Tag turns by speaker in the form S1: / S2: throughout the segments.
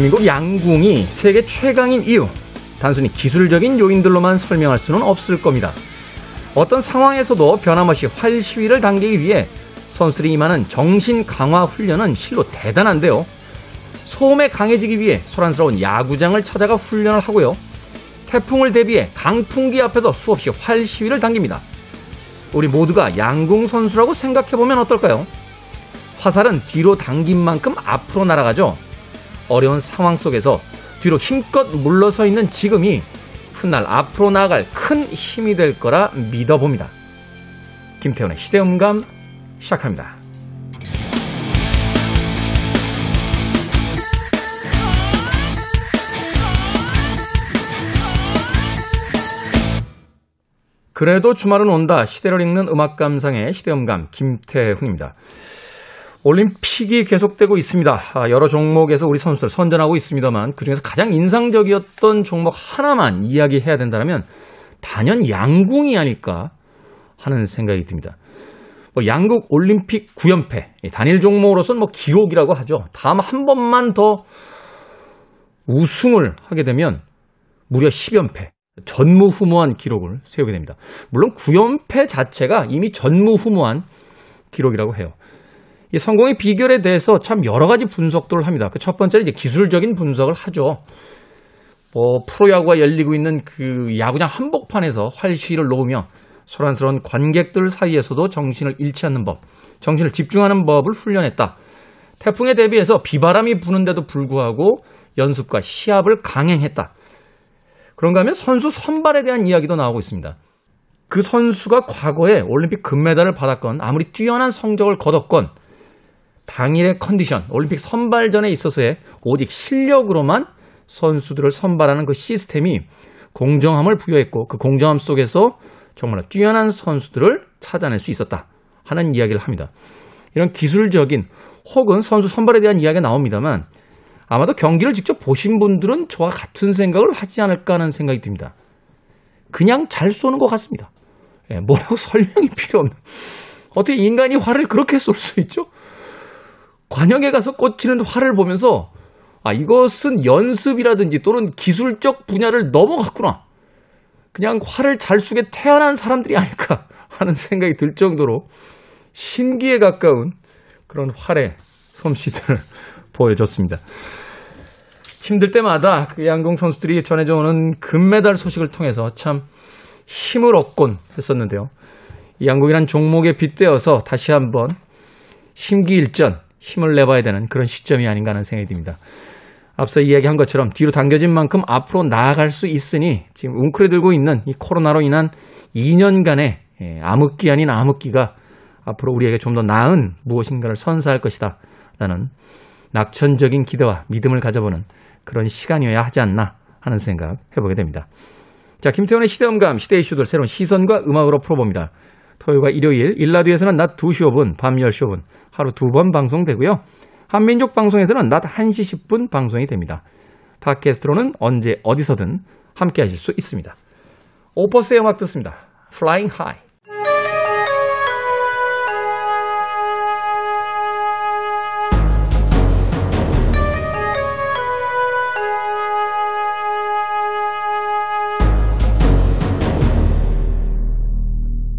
S1: 대한민국 양궁이 세계 최강인 이유, 단순히 기술적인 요인들로만 설명할 수는 없을 겁니다. 어떤 상황에서도 변함없이 활시위를 당기기 위해 선수들이 임하는 정신 강화 훈련은 실로 대단한데요. 소음에 강해지기 위해 소란스러운 야구장을 찾아가 훈련을 하고요. 태풍을 대비해 강풍기 앞에서 수없이 활시위를 당깁니다. 우리 모두가 양궁 선수라고 생각해보면 어떨까요? 화살은 뒤로 당긴 만큼 앞으로 날아가죠. 어려운 상황 속에서 뒤로 힘껏 물러서 있는 지금이 훗날 앞으로 나아갈 큰 힘이 될 거라 믿어봅니다. 김태훈의 시대음감 시작합니다. 그래도 주말은 온다. 시대를 읽는 음악 감상의 시대음감 김태훈입니다. 올림픽이 계속되고 있습니다. 아, 여러 종목에서 우리 선수들 선전하고 있습니다만 그중에서 가장 인상적이었던 종목 하나만 이야기해야 된다면 단연 양궁이 아닐까 하는 생각이 듭니다. 뭐 양국 올림픽 9연패 단일 종목으로서는 뭐 기록이라고 하죠. 다음 한 번만 더 우승을 하게 되면 무려 10연패 전무후무한 기록을 세우게 됩니다. 물론 9연패 자체가 이미 전무후무한 기록이라고 해요. 이 성공의 비결에 대해서 참 여러 가지 분석들을 합니다. 그 첫 번째는 이제 기술적인 분석을 하죠. 뭐 프로야구가 열리고 있는 그 야구장 한복판에서 활시위를 놓으며 소란스러운 관객들 사이에서도 정신을 잃지 않는 법, 정신을 집중하는 법을 훈련했다. 태풍에 대비해서 비바람이 부는데도 불구하고 연습과 시합을 강행했다. 그런가 하면 선수 선발에 대한 이야기도 나오고 있습니다. 그 선수가 과거에 올림픽 금메달을 받았건 아무리 뛰어난 성적을 거뒀건 당일의 컨디션, 올림픽 선발전에 있어서의 오직 실력으로만 선수들을 선발하는 그 시스템이 공정함을 부여했고 그 공정함 속에서 정말 뛰어난 선수들을 찾아낼 수 있었다 하는 이야기를 합니다. 이런 기술적인 혹은 선수 선발에 대한 이야기가 나옵니다만 아마도 경기를 직접 보신 분들은 저와 같은 생각을 하지 않을까 하는 생각이 듭니다. 그냥 잘 쏘는 것 같습니다. 예, 뭐라고 설명이 필요 없는. 어떻게 인간이 활을 그렇게 쏠 수 있죠? 관영에 가서 꽂히는 활을 보면서 아, 이것은 연습이라든지 또는 기술적 분야를 넘어갔구나. 그냥 활을 잘 쏘게 태어난 사람들이 아닐까 하는 생각이 들 정도로 신기에 가까운 그런 활의 솜씨들을 보여줬습니다. 힘들 때마다 그 양궁 선수들이 전해져 오는 금메달 소식을 통해서 참 힘을 얻곤 했었는데요. 이 양궁이란 종목에 빗대어서 다시 한번 심기일전 힘을 내봐야 되는 그런 시점이 아닌가 하는 생각이 듭니다. 앞서 이야기한 것처럼 뒤로 당겨진 만큼 앞으로 나아갈 수 있으니 지금 웅크려들고 있는 이 코로나로 인한 2년간의 예, 암흑기 아닌 암흑기가 앞으로 우리에게 좀 더 나은 무엇인가를 선사할 것이다. 라는 낙천적인 기대와 믿음을 가져보는 그런 시간이어야 하지 않나 하는 생각 해보게 됩니다. 자, 김태원의 시대음감, 시대 이슈들 새로운 시선과 음악으로 풀어봅니다. 토요일과 일요일, 1라디오에서는 낮 2시 5분, 밤 10시 5분 하루 두 번 방송되고요. 한민족 방송에서는 낮 1시 10분 방송이 됩니다. 팟캐스트로는 언제 어디서든 함께 하실 수 있습니다. 오퍼스의 음악 듣습니다. Flying High.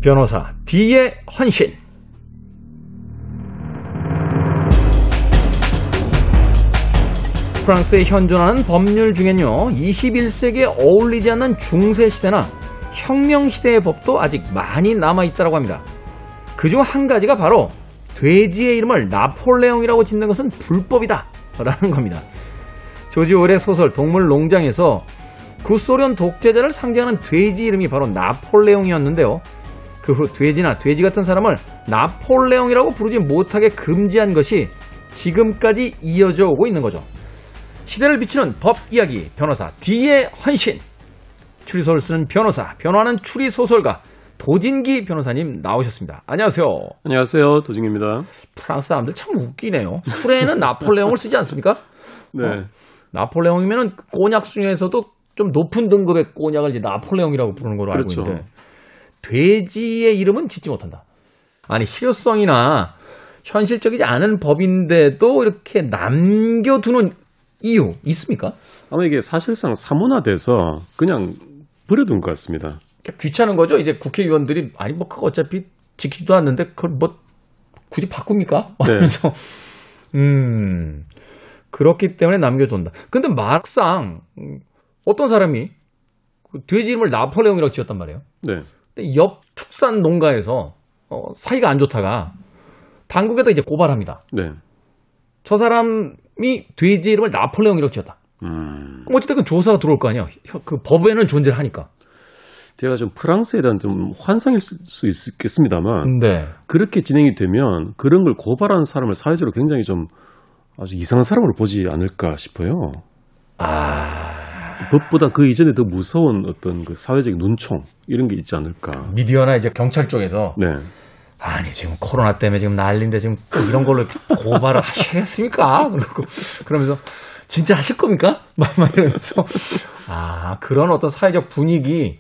S1: 변호사 D의 헌신 프랑스에 현존하는 법률 중엔요 21세기에 어울리지 않는 중세시대나 혁명시대의 법도 아직 많이 남아있다고 합니다. 그중 한 가지가 바로 돼지의 이름을 나폴레옹이라고 짓는 것은 불법이다 라는 겁니다. 조지 오의 소설 동물농장에서 구소련 독재자를 상징하는 돼지 이름이 바로 나폴레옹이었는데요. 그 후 돼지나 돼지 같은 사람을 나폴레옹이라고 부르지 못하게 금지한 것이 지금까지 이어져 오고 있는 거죠. 시대를 비치는 법 이야기 변호사 D의 헌신 추리소설 쓰는 변호사 변호하는 추리소설가 도진기 변호사님 나오셨습니다. 안녕하세요.
S2: 안녕하세요. 도진기입니다.
S1: 프랑스 사람들 참 웃기네요. 술에는 나폴레옹을 쓰지 않습니까?
S2: 네. 어,
S1: 나폴레옹이면은 꼬냑 중에서도 좀 높은 등급의 꼬냑을 이제 나폴레옹이라고 부르는 걸로
S2: 그렇죠.
S1: 알고 있는데 돼지의 이름은 짓지 못한다. 아니 실효성이나 현실적이지 않은 법인데도 이렇게 남겨두는 이유 있습니까?
S2: 아마 이게 사실상 사문화돼서 그냥 버려둔 것 같습니다.
S1: 귀찮은 거죠. 이제 국회의원들이 아니 뭐 그거 어차피 지키지도 않는데 그걸 뭐 굳이 바꿉니까?
S2: 네.
S1: 그래서 음 그렇기 때문에 남겨둔다. 근데 막상 음, 어떤 사람이 그 돼지 이름을 나폴레옹이라고 지었단 말이에요.
S2: 네.
S1: 근데 옆 축산 농가에서 어, 사이가 안 좋다가 당국에다 이제 고발합니다.
S2: 네.
S1: 저 사람 이 돼지 이름을 나폴레옹이라고 지었다.
S2: 음.
S1: 어쨌든 조사가 들어올 거 아니야. 그 법에는 존재를 하니까.
S2: 제가 좀 프랑스에 대한 좀 환상일 수 있겠습니다만
S1: 네.
S2: 그렇게 진행이 되면 그런 걸 고발하는 사람을 사회적으로 굉장히 좀 아주 이상한 사람으로 보지 않을까 싶어요.
S1: 아
S2: 법보다 그 이전에 더 무서운 어떤 그 사회적인 눈총 이런 게 있지 않을까.
S1: 미디어나 이제 경찰 쪽에서
S2: 네.
S1: 아니 지금 코로나 때문에 지금 난리인데 지금 또 이런 걸로 고발을 하시겠습니까? 그러고 그러면서 진짜 하실 겁니까? 막 막 이러면서 아 그런 어떤 사회적 분위기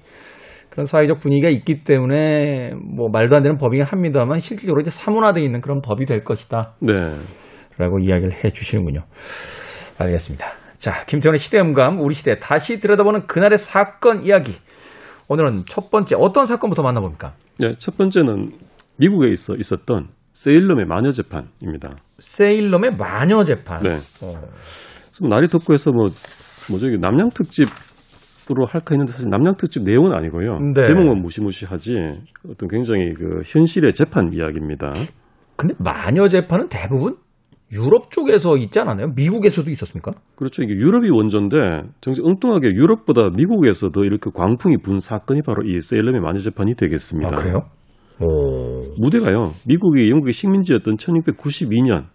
S1: 그런 사회적 분위기가 있기 때문에 뭐 말도 안 되는 법이긴 합니다만 실질적으로 이제 사문화되어 있는 그런 법이 될 것이다.
S2: 네.
S1: 라고 이야기를 해 주시는군요. 알겠습니다. 자, 김태원의 시대음감, 우리 시대 다시 들여다보는 그날의 사건 이야기. 오늘은 첫 번째 어떤 사건부터 만나봅니까?
S2: 네. 첫 번째는 미국에 있어 있었던 세일럼의 마녀 재판입니다.
S1: 세일럼의 마녀 재판.
S2: 네.
S1: 어,
S2: 좀 날이 덥고 해서 뭐, 뭐 저기 납량 특집으로 할까 했는데 사실 납량 특집 내용은 아니고요.
S1: 네.
S2: 제목만 무시무시하지 어떤 굉장히 그 현실의 재판 이야기입니다.
S1: 근데 마녀 재판은 대부분 유럽 쪽에서 있지 않았나요? 미국에서도 있었습니까?
S2: 그렇죠. 이게 유럽이 원조인데 정말 엉뚱하게 유럽보다 미국에서 더 이렇게 광풍이 분 사건이 바로 이 세일럼의 마녀 재판이 되겠습니다.
S1: 아, 그래요? 오.
S2: 무대가요. 미국이 영국의 식민지였던 1692년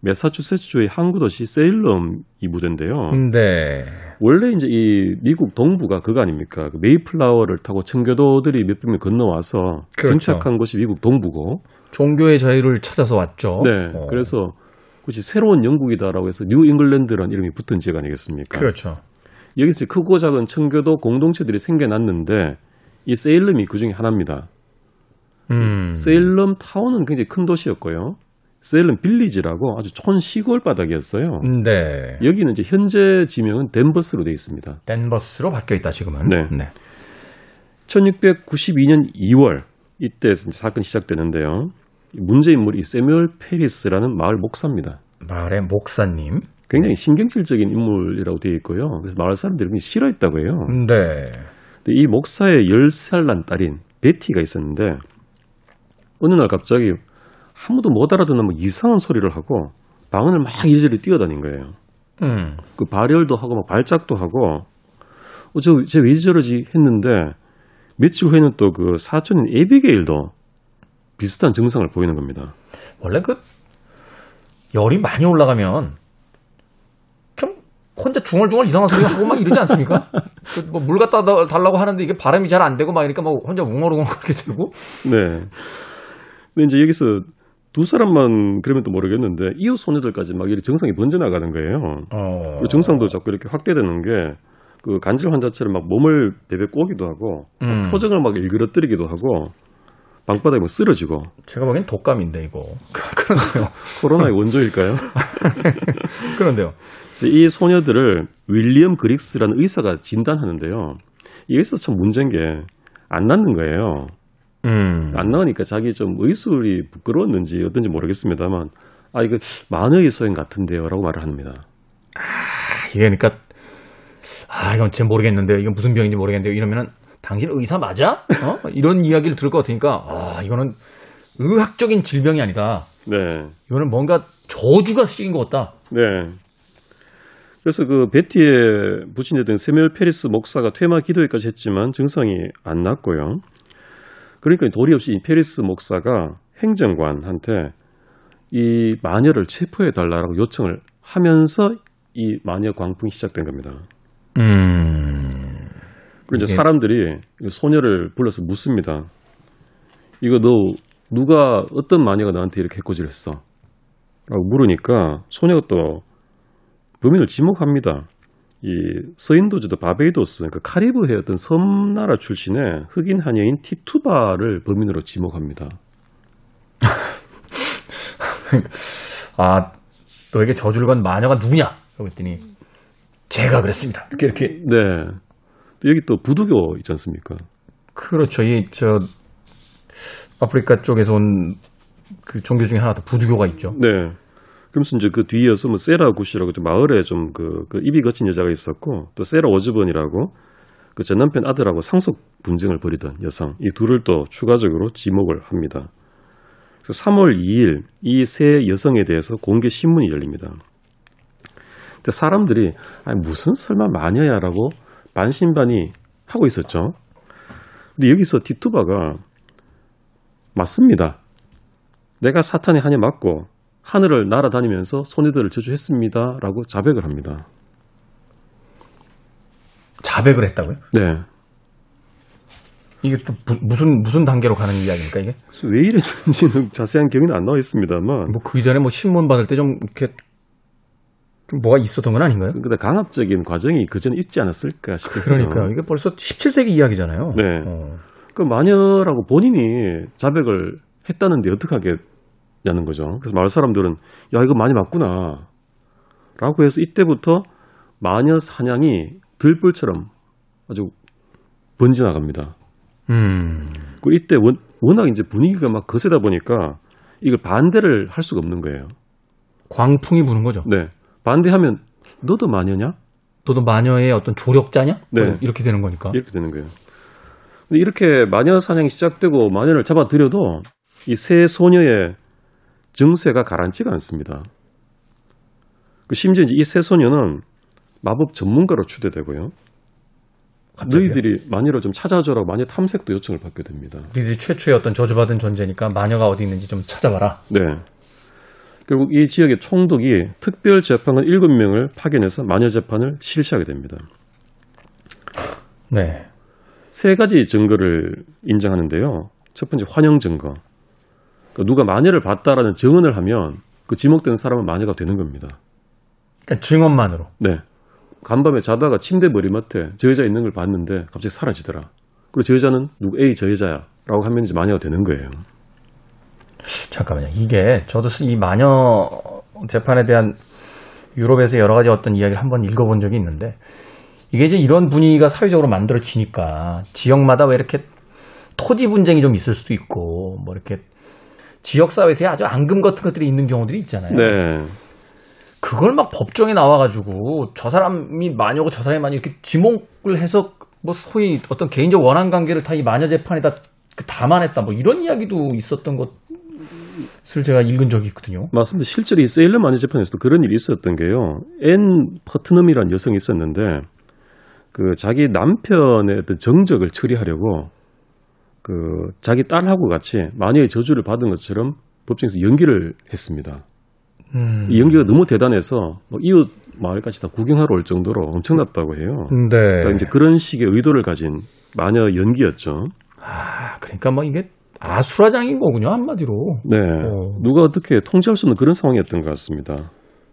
S2: 매사추세츠주의 항구 도시 세일럼 이 무대인데요.
S1: 근데
S2: 원래 이제 이 미국 동부가 그거 아닙니까? 그 메이플라워를 타고 청교도들이 몇명 건너와서
S1: 그렇죠.
S2: 정착한 곳이 미국 동부고.
S1: 종교의 자유를 찾아서 왔죠.
S2: 네.
S1: 어.
S2: 그래서 그것이 새로운 영국이다라고 해서 뉴 잉글랜드라는 이름이 붙은 지역 아니겠습니까?
S1: 그렇죠.
S2: 여기서 크고 작은 청교도 공동체들이 생겨났는데 이 세일럼이 그 중에 하나입니다.
S1: 음.
S2: 세일럼 타운은 굉장히 큰 도시였고요. 세일럼 빌리지라고 아주 촌 시골 바닥이었어요.
S1: 네.
S2: 여기는 이제 현재 지명은 댄버스로 되어 있습니다.
S1: 댄버스로 바뀌어 있다 지금은.
S2: 네. 1692년 2월 이때 사건이 시작되는데요. 문제 인물이 새뮤얼 페리스라는 마을 목사입니다.
S1: 마을의 목사님.
S2: 굉장히 신경질적인 인물이라고 되어 있고요. 그래서 마을 사람들이 굉장히 싫어했다고 해요.
S1: 네.
S2: 근데 이 목사의 10살 난 딸인 베티가 있었는데 어느 날 갑자기 아무도 못 알아듣는 뭐 이상한 소리를 하고 방언을 막 이리저리 뛰어다닌 거예요.
S1: 음.
S2: 그 발열도 하고 막 발작도 하고 어, 저쟤왜 저러지 했는데 며칠 후에는 또 그 사촌인 에비게일도 비슷한 증상을 보이는 겁니다.
S1: 원래 그 열이 많이 올라가면 그냥 혼자 중얼중얼 이상한 소리 하고 막 이러지 않습니까? 그뭐물 갖다 다- 달라고 하는데 이게 발음이 잘 안 되고 막 이러니까 뭐 혼자 웅얼웅얼 그렇게 되고.
S2: 네. 근데 이제 여기서 두 사람만 그러면 또 모르겠는데 이웃 소녀들까지 막 이렇게 증상이 번져 나가는 거예요.
S1: 어.
S2: 그 증상도 자꾸 이렇게 확대되는 게 그 간질 환자처럼 막 몸을 베베 꼬기도 하고
S1: 음.
S2: 표정을 막 일그러뜨리기도 하고 방바닥에 뭐 쓰러지고
S1: 제가 보기엔 독감인데 이거. 그런데요.
S2: 코로나의 원조일까요?
S1: 그런데요.
S2: 이 소녀들을 윌리엄 그릭스라는 의사가 진단하는데요. 이 의사 참 문제인 게 안 낫는 거예요.
S1: 음.
S2: 안 나으니까 자기 좀 의술이 부끄러웠는지 어떤지 모르겠습니다만 아 이거 만의 소행 같은데요라고 말을 합니다.
S1: 이게 그러니까 아 이건 제 모르겠는데 이건 무슨 병인지 모르겠는데 이러면은 당신 의사 맞아? 어? 이런 이야기를 들을 것 같으니까 아 이거는 의학적인 질병이 아니다.
S2: 네,
S1: 이거는 뭔가 저주가 씌인 것 같다.
S2: 네. 그래서 그 베티의 부친이었던 새뮤얼 페리스 목사가 퇴마 기도회까지 했지만 증상이 안 낫고요. 그러니까 도리 없이 이 페리스 목사가 행정관한테 이 마녀를 체포해 달라고 요청을 하면서 이 마녀 광풍이 시작된 겁니다.
S1: 음.
S2: 그리고 이제 사람들이 이 소녀를 불러서 묻습니다. 이거 너 누가 어떤 마녀가 나한테 이렇게 해코지했어? 라고 물으니까 소녀가 또 범인을 지목합니다. 이 서인도주도 바베이도스, 그 카리브해 어떤 섬나라 출신의 흑인 한여인 티투바를 범인으로 지목합니다.
S1: 아 너에게 저주를 건 마녀가 누구냐? 그랬더니 제가 그랬습니다. 이렇게 이렇게
S2: 네. 또 여기 또 부두교 있지 않습니까?
S1: 그렇죠. 이 저 아프리카 쪽에서 온 그 종교 중에 하나도 부두교가 있죠.
S2: 네. 그러면서 이제 그 뒤이어서 뭐 세라 구시라고 좀 마을에 좀그 입이 거친 여자가 있었고 또 세라 오즈번이라고 그 전 남편 아들하고 상속 분쟁을 벌이던 여성 이 둘을 또 추가적으로 지목을 합니다. 그래서 3월 2일 이 세 여성에 대해서 공개 신문이 열립니다. 근데 사람들이 아니 무슨 설마 마녀야라고 반신반의 하고 있었죠. 근데 여기서 디투바가 맞습니다. 내가 사탄의 한에 맞고 하늘을 날아다니면서 소녀들을 저주했습니다라고 자백을 합니다.
S1: 자백을 했다고요?
S2: 네.
S1: 이게 또 부- 무슨 무슨 단계로 가는 이야기입니까 이게?
S2: 왜 이랬는지는 자세한 기억은 안 나와 있습니다만
S1: 뭐 그 이전에 뭐 신문 받을 때 좀 이렇게 좀 뭐가 있었던 건 아닌가요?
S2: 근데 강압적인 과정이 그 전에 있지 않았을까 싶어요.
S1: 그러니까 이게 벌써 17세기 이야기잖아요.
S2: 네.
S1: 어.
S2: 그 마녀라고 본인이 자백을 했다는데 어떻게 하겠 냐는 거죠. 그래서 마을 사람들은 야 이거 많이 맞구나 라고 해서 이때부터 마녀 사냥이 들불처럼 아주 번져나갑니다.
S1: 음.
S2: 그 이때 원, 워낙 이제 분위기가 막 거세다 보니까 이걸 반대를 할 수가 없는 거예요.
S1: 광풍이 부는 거죠.
S2: 네. 반대하면 너도 마녀냐?
S1: 너도 마녀의 어떤 조력자냐?
S2: 네.
S1: 뭐 이렇게 되는 거니까.
S2: 이렇게 되는 거예요. 근데 이렇게 마녀 사냥이 시작되고 마녀를 잡아들여도 이 세 소녀의 증세가 가라앉지가 않습니다. 그 심지어 이 세 소녀는 마법 전문가로 추대되고요.
S1: 갑자기요?
S2: 너희들이 마녀를 좀 찾아줘라고 마녀 탐색도 요청을 받게 됩니다.
S1: 우리들이 최초의 어떤 저주받은 존재니까 마녀가 어디 있는지 좀 찾아봐라.
S2: 네. 결국 이 지역의 총독이 특별 재판관 7명을 파견해서 마녀 재판을 실시하게 됩니다.
S1: 네.
S2: 세 가지 증거를 인정하는데요. 첫 번째 환영 증거. 그러니까 누가 마녀를 봤다라는 증언을 하면 그 지목된 사람은 마녀가 되는 겁니다.
S1: 그러니까 증언만으로.
S2: 네. 간밤에 자다가 침대 머리맡에 저 여자 있는 걸 봤는데 갑자기 사라지더라. 그리고 저 여자는 누구 A 저 여자야. 라고 하면 이제 마녀가 되는 거예요.
S1: 잠깐만요. 이게 저도 이 마녀 재판에 대한 유럽에서 여러 가지 어떤 이야기를 한번 읽어본 적이 있는데 이게 이제 이런 분위기가 사회적으로 만들어지니까 지역마다 왜 이렇게 토지 분쟁이 좀 있을 수도 있고 뭐 이렇게 지역 사회에서 아주 앙금 같은 것들이 있는 경우들이 있잖아요.
S2: 네.
S1: 그걸 막 법정에 나와가지고 저 사람이 마녀고 저 사람이 마녀 이렇게 지목을 해서 뭐 소위 어떤 개인적 원한 관계를 다 이 마녀 재판에다 그 담아냈다 뭐 이런 이야기도 있었던 것을 제가 읽은 적이 있거든요.
S2: 맞습니다. 실제로 이 세일럼 마녀 재판에서도 그런 일이 있었던 게요. 앤 퍼트넘이라는 여성이 있었는데 그 자기 남편의 어떤 정적을 처리하려고 그 자기 딸하고 같이 마녀의 저주를 받은 것처럼 법정에서 연기를 했습니다.
S1: 음.
S2: 이 연기가 너무 대단해서 뭐 이웃 마을까지 다 구경하러 올 정도로 엄청났다고 해요.
S1: 네.
S2: 그러니까 이제 그런 식의 의도를 가진 마녀 연기였죠.
S1: 아, 그러니까 뭐 이게 아수라장인 거군요 한마디로.
S2: 네.
S1: 어.
S2: 누가 어떻게 통제할 수 없는 그런 상황이었던 것 같습니다.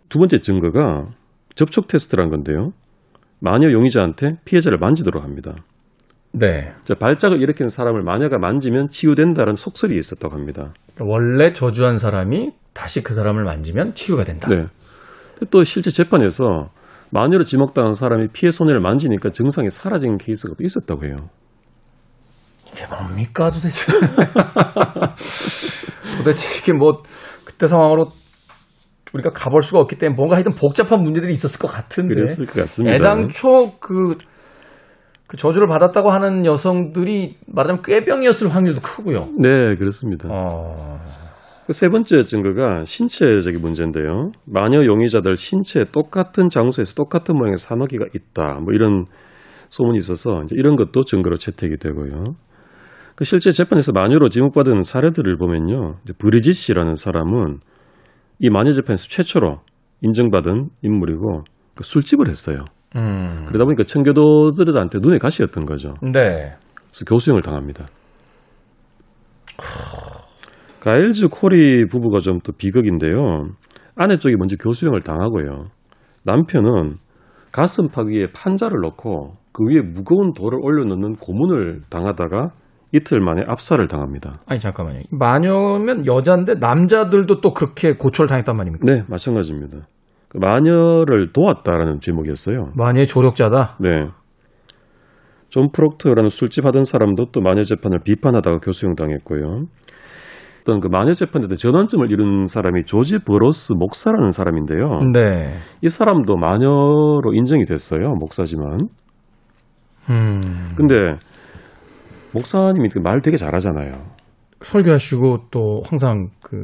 S2: 두 번째 증거가 접촉 테스트란 건데요. 마녀 용의자한테 피해자를 만지도록 합니다.
S1: 네.
S2: 자, 발작을 일으키는 사람을 마녀가 만지면 치유된다는 속설이 있었다고 합니다.
S1: 원래 저주한 사람이 다시 그 사람을 만지면 치유가 된다.
S2: 네. 또 실제 재판에서 마녀로 지목당한 사람이 피해 소녀를 만지니까 증상이 사라진 케이스가 또 있었다고 해요.
S1: 이게 뭡니까 도대체? 도대체 이게 뭐 그때 상황으로 우리가 가볼 수가 없기 때문에 뭔가 하여튼 복잡한 문제들이 있었을 것 같은데
S2: 그랬을 것 같습니다.
S1: 애당초 그, 그 저주를 받았다고 하는 여성들이 말하자면 꾀병이었을 확률도 크고요.
S2: 네, 그렇습니다.
S1: 어,
S2: 그세 번째 증거가 신체적인 문제인데요. 마녀 용의자들 신체에 똑같은 장소에서 똑같은 모양의 사마귀가 있다. 뭐 이런 소문이 있어서 이제 이런 것도 증거로 채택이 되고요. 그 실제 재판에서 마녀로 지목받은 사례들을 보면요. 브리짓 씨라는 사람은 이 마녀 재판에서 최초로 인정받은 인물이고 그 술집을 했어요.
S1: 음.
S2: 그러다 보니까 청교도들한테 눈에 가시였던 거죠.
S1: 네.
S2: 그래서 교수형을 당합니다. 가일즈 코리 부부가 좀 또 비극인데요. 아내 쪽이 먼저 교수형을 당하고요. 남편은 가슴팍 위에 판자를 넣고 그 위에 무거운 돌을 올려놓는 고문을 당하다가 이틀 만에 압살을 당합니다.
S1: 아니 잠깐만요. 마녀면 여자인데 남자들도 또 그렇게 고초를 당했단 말입니까?
S2: 네, 마찬가지입니다. 그 마녀를 도왔다라는 죄목이었어요.
S1: 마녀의 조력자다.
S2: 네. 존 프록터라는 술집 하던 사람도 또 마녀 재판을 비판하다가 교수형 당했고요. 어떤 그 마녀 재판에 대해 전환점을 이룬 사람이 조지 버로스 목사라는 사람인데요.
S1: 네.
S2: 이 사람도 마녀로 인정이 됐어요. 목사지만.
S1: 음.
S2: 근데 목사님이 그 말 되게 잘하잖아요.
S1: 설교하시고 또 항상 그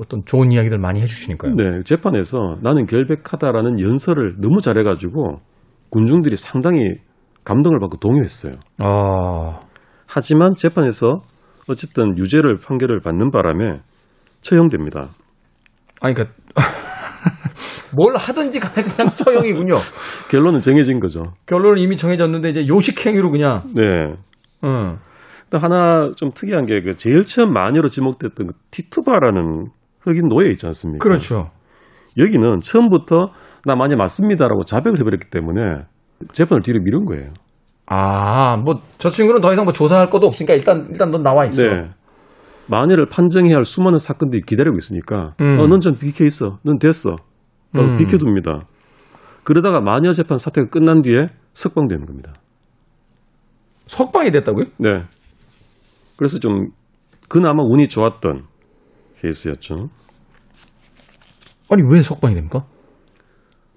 S1: 어떤 좋은 이야기들 많이 해주시니까요.
S2: 네, 재판에서 나는 결백하다라는 연설을 너무 잘해가지고 군중들이 상당히 감동을 받고 동요했어요.
S1: 아,
S2: 하지만 재판에서 어쨌든 유죄를 판결을 받는 바람에 처형됩니다.
S1: 아니 그러니까 뭘 하든지 간에 그냥 처형이군요.
S2: 결론은 정해진 거죠.
S1: 결론은 이미 정해졌는데 이제 요식행위로 그냥.
S2: 네.
S1: 응.
S2: 또 하나 좀 특이한 게 그 제일 처음 마녀로 지목됐던 그 티투바라는 흑인 노예 있지 않습니까?
S1: 그렇죠.
S2: 여기는 처음부터 나 마녀 맞습니다라고 자백을 해버렸기 때문에 재판을 뒤로 미룬 거예요.
S1: 아, 뭐 저 친구는 더 이상 뭐 조사할 것도 없으니까 일단 일단 넌 나와 있어.
S2: 네. 마녀를 판정해야 할 수많은 사건들이 기다리고 있으니까
S1: 음.
S2: 어, 넌좀 비켜 있어. 넌 됐어. 어,
S1: 음.
S2: 비켜둡니다. 그러다가 마녀 재판 사태가 끝난 뒤에 석방되는 겁니다.
S1: 석방이 됐다고요?
S2: 네. 그래서 좀 그나마 운이 좋았던 케이스였죠.
S1: 아니 왜 석방이 됩니까?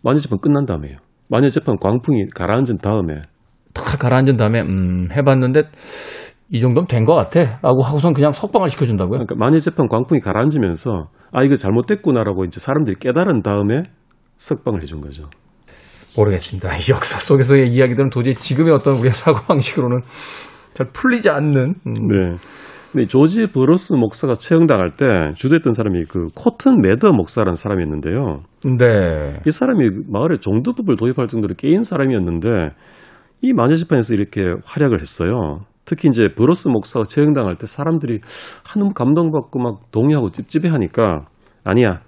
S2: 마녀 재판 끝난 다음에요. 마녀 재판 광풍이 가라앉은 다음에
S1: 다 가라앉은 다음에 음 해봤는데 이 정도면 된 것 같아. 라고 하고선 그냥 석방을 시켜준다고요?
S2: 그러니까 마녀 재판 광풍이 가라앉으면서 아 이거 잘못됐구나라고 이제 사람들이 깨달은 다음에 석방을 해준 거죠.
S1: 모르겠습니다. 이 역사 속에서의 이야기들은 도저히 지금의 어떤 우리의 사고 방식으로는 잘 풀리지 않는. 음.
S2: 네. 근데 조지 브로스 목사가 처형당할 때 주도했던 사람이 그 코튼 매더 목사라는 사람이었는데요.
S1: 네.
S2: 이 사람이 마을에 종두법을 도입할 정도로 깨인 사람이었는데 이 마녀 재판에서 이렇게 활약을 했어요. 특히 이제 브로스 목사가 처형당할 때 사람들이 아, 너무 감동받고 막 동의하고 찝찝해하니까 아니야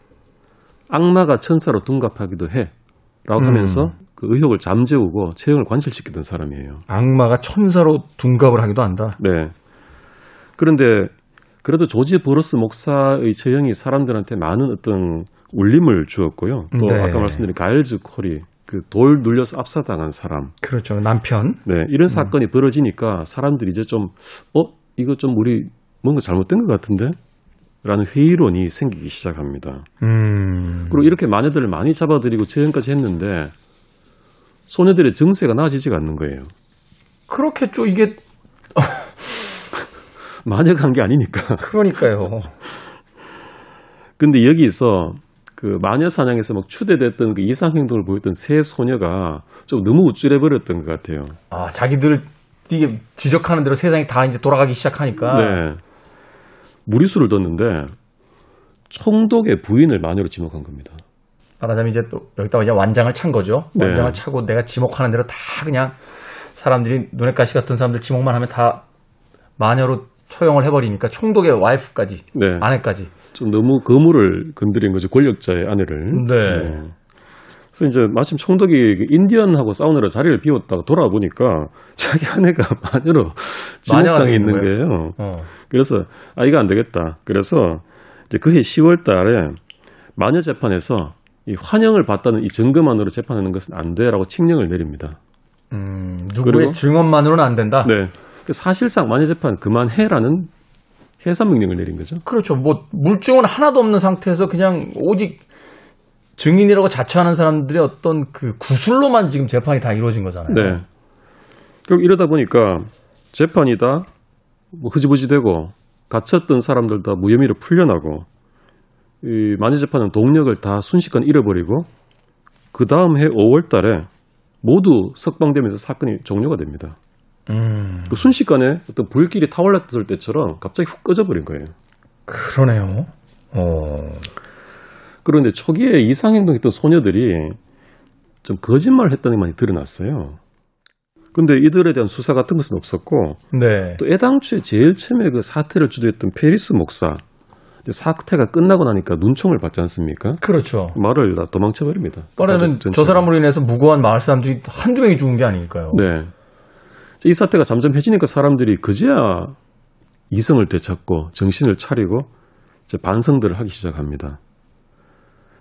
S2: 악마가 천사로 둔갑하기도 해라고
S1: 음.
S2: 하면서 그 의혹을 잠재우고 처형을 관철시키던 사람이에요.
S1: 악마가 천사로 둔갑을 하기도 한다.
S2: 네. 그런데 그래도 조지 보러스 목사의 처형이 사람들한테 많은 어떤 울림을 주었고요. 또
S1: 네.
S2: 아까 말씀드린 가일즈 콜이 그돌 눌려서 압사당한 사람.
S1: 그렇죠. 남편.
S2: 네. 이런 사건이 벌어지니까 사람들이 이제 좀, 어? 이거 좀 우리 뭔가 잘못된 것 같은데? 라는 회의론이 생기기 시작합니다.
S1: 음.
S2: 그리고 이렇게 마녀들을 많이 잡아들이고 처형까지 했는데 소녀들의 정세가 나아지지가 않는 거예요.
S1: 그렇겠죠. 이게
S2: 마녀가 한게 아니니까.
S1: 그러니까요.
S2: 근데 여기서 그 마녀 사냥에서 막 추대됐던 그 이상 행동을 보였던 새 소녀가 좀 너무 우쭐해 버렸던 것 같아요.
S1: 아, 자기들 이게 지적하는 대로 세상이 다 이제 돌아가기 시작하니까.
S2: 네. 무리수를 뒀는데 총독의 부인을 마녀로 지목한 겁니다.
S1: 말하자면 이제 또 여기다가 이제 완장을 찬 거죠.
S2: 네.
S1: 완장을 차고 내가 지목하는 대로 다 그냥 사람들이 눈에 가시 같은 사람들 지목만 하면 다 마녀로 처형을 해버리니까 총독의 와이프까지
S2: 네.
S1: 아내까지.
S2: 좀 너무 거물을 건드린 거죠. 권력자의 아내를.
S1: 네.
S2: 그래서 이제 마침 총독이 그 인디언하고 싸우느라 자리를 비웠다가 돌아보니까 자기 아내가 마녀로 지목당해 있는
S1: 되는
S2: 거예요.
S1: 어.
S2: 그래서 아 이거 안 되겠다. 그래서 이제 그해 10월 달에 마녀 재판에서 이 환영을 받다는 이 증거만으로 재판하는 것은 안 돼라고 칙령을 내립니다.
S1: 음, 누구의
S2: 그리고-
S1: 증언만으로는 안 된다.
S2: 네. 그 사실상 마녀 재판 그만해라는 해산 명령을 내린 거죠.
S1: 그렇죠. 뭐 물증은 하나도 없는 상태에서 그냥 오직 증인이라고 자처하는 사람들의 어떤 그 구술로만 지금 재판이 다 이루어진 거잖아요.
S2: 네. 결국 이러다 보니까 재판이 다 뭐 흐지부지 되고 갇혔던 사람들 다 무혐의로 풀려나고 이 마녀 재판은 동력을 다 순식간 잃어버리고 그 다음 해 5월 달에 모두 석방되면서 사건이 종료가 됩니다.
S1: 음,
S2: 그 순식간에 어떤 불길이 타올랐을 때처럼 갑자기 훅 꺼져버린 거예요.
S1: 그러네요. 어.
S2: 그런데 초기에 이상행동했던 소녀들이 좀 거짓말을 했다는 게 많이 드러났어요. 근데 이들에 대한 수사 같은 것은 없었고
S1: 네.
S2: 또 애당초에 제일 처음에 그 사태를 주도했던 페리스 목사 사태가 끝나고 나니까 눈총을 받지 않습니까?
S1: 그렇죠.
S2: 말을 다 도망쳐 버립니다.
S1: 꺼내면 저 사람으로 인해서 무고한 마을 사람들이 한두 명이 죽은 게 아닐까요?
S2: 네. 이 사태가 잠잠해지니까 사람들이 그제야 이성을 되찾고 정신을 차리고 반성들을 하기 시작합니다.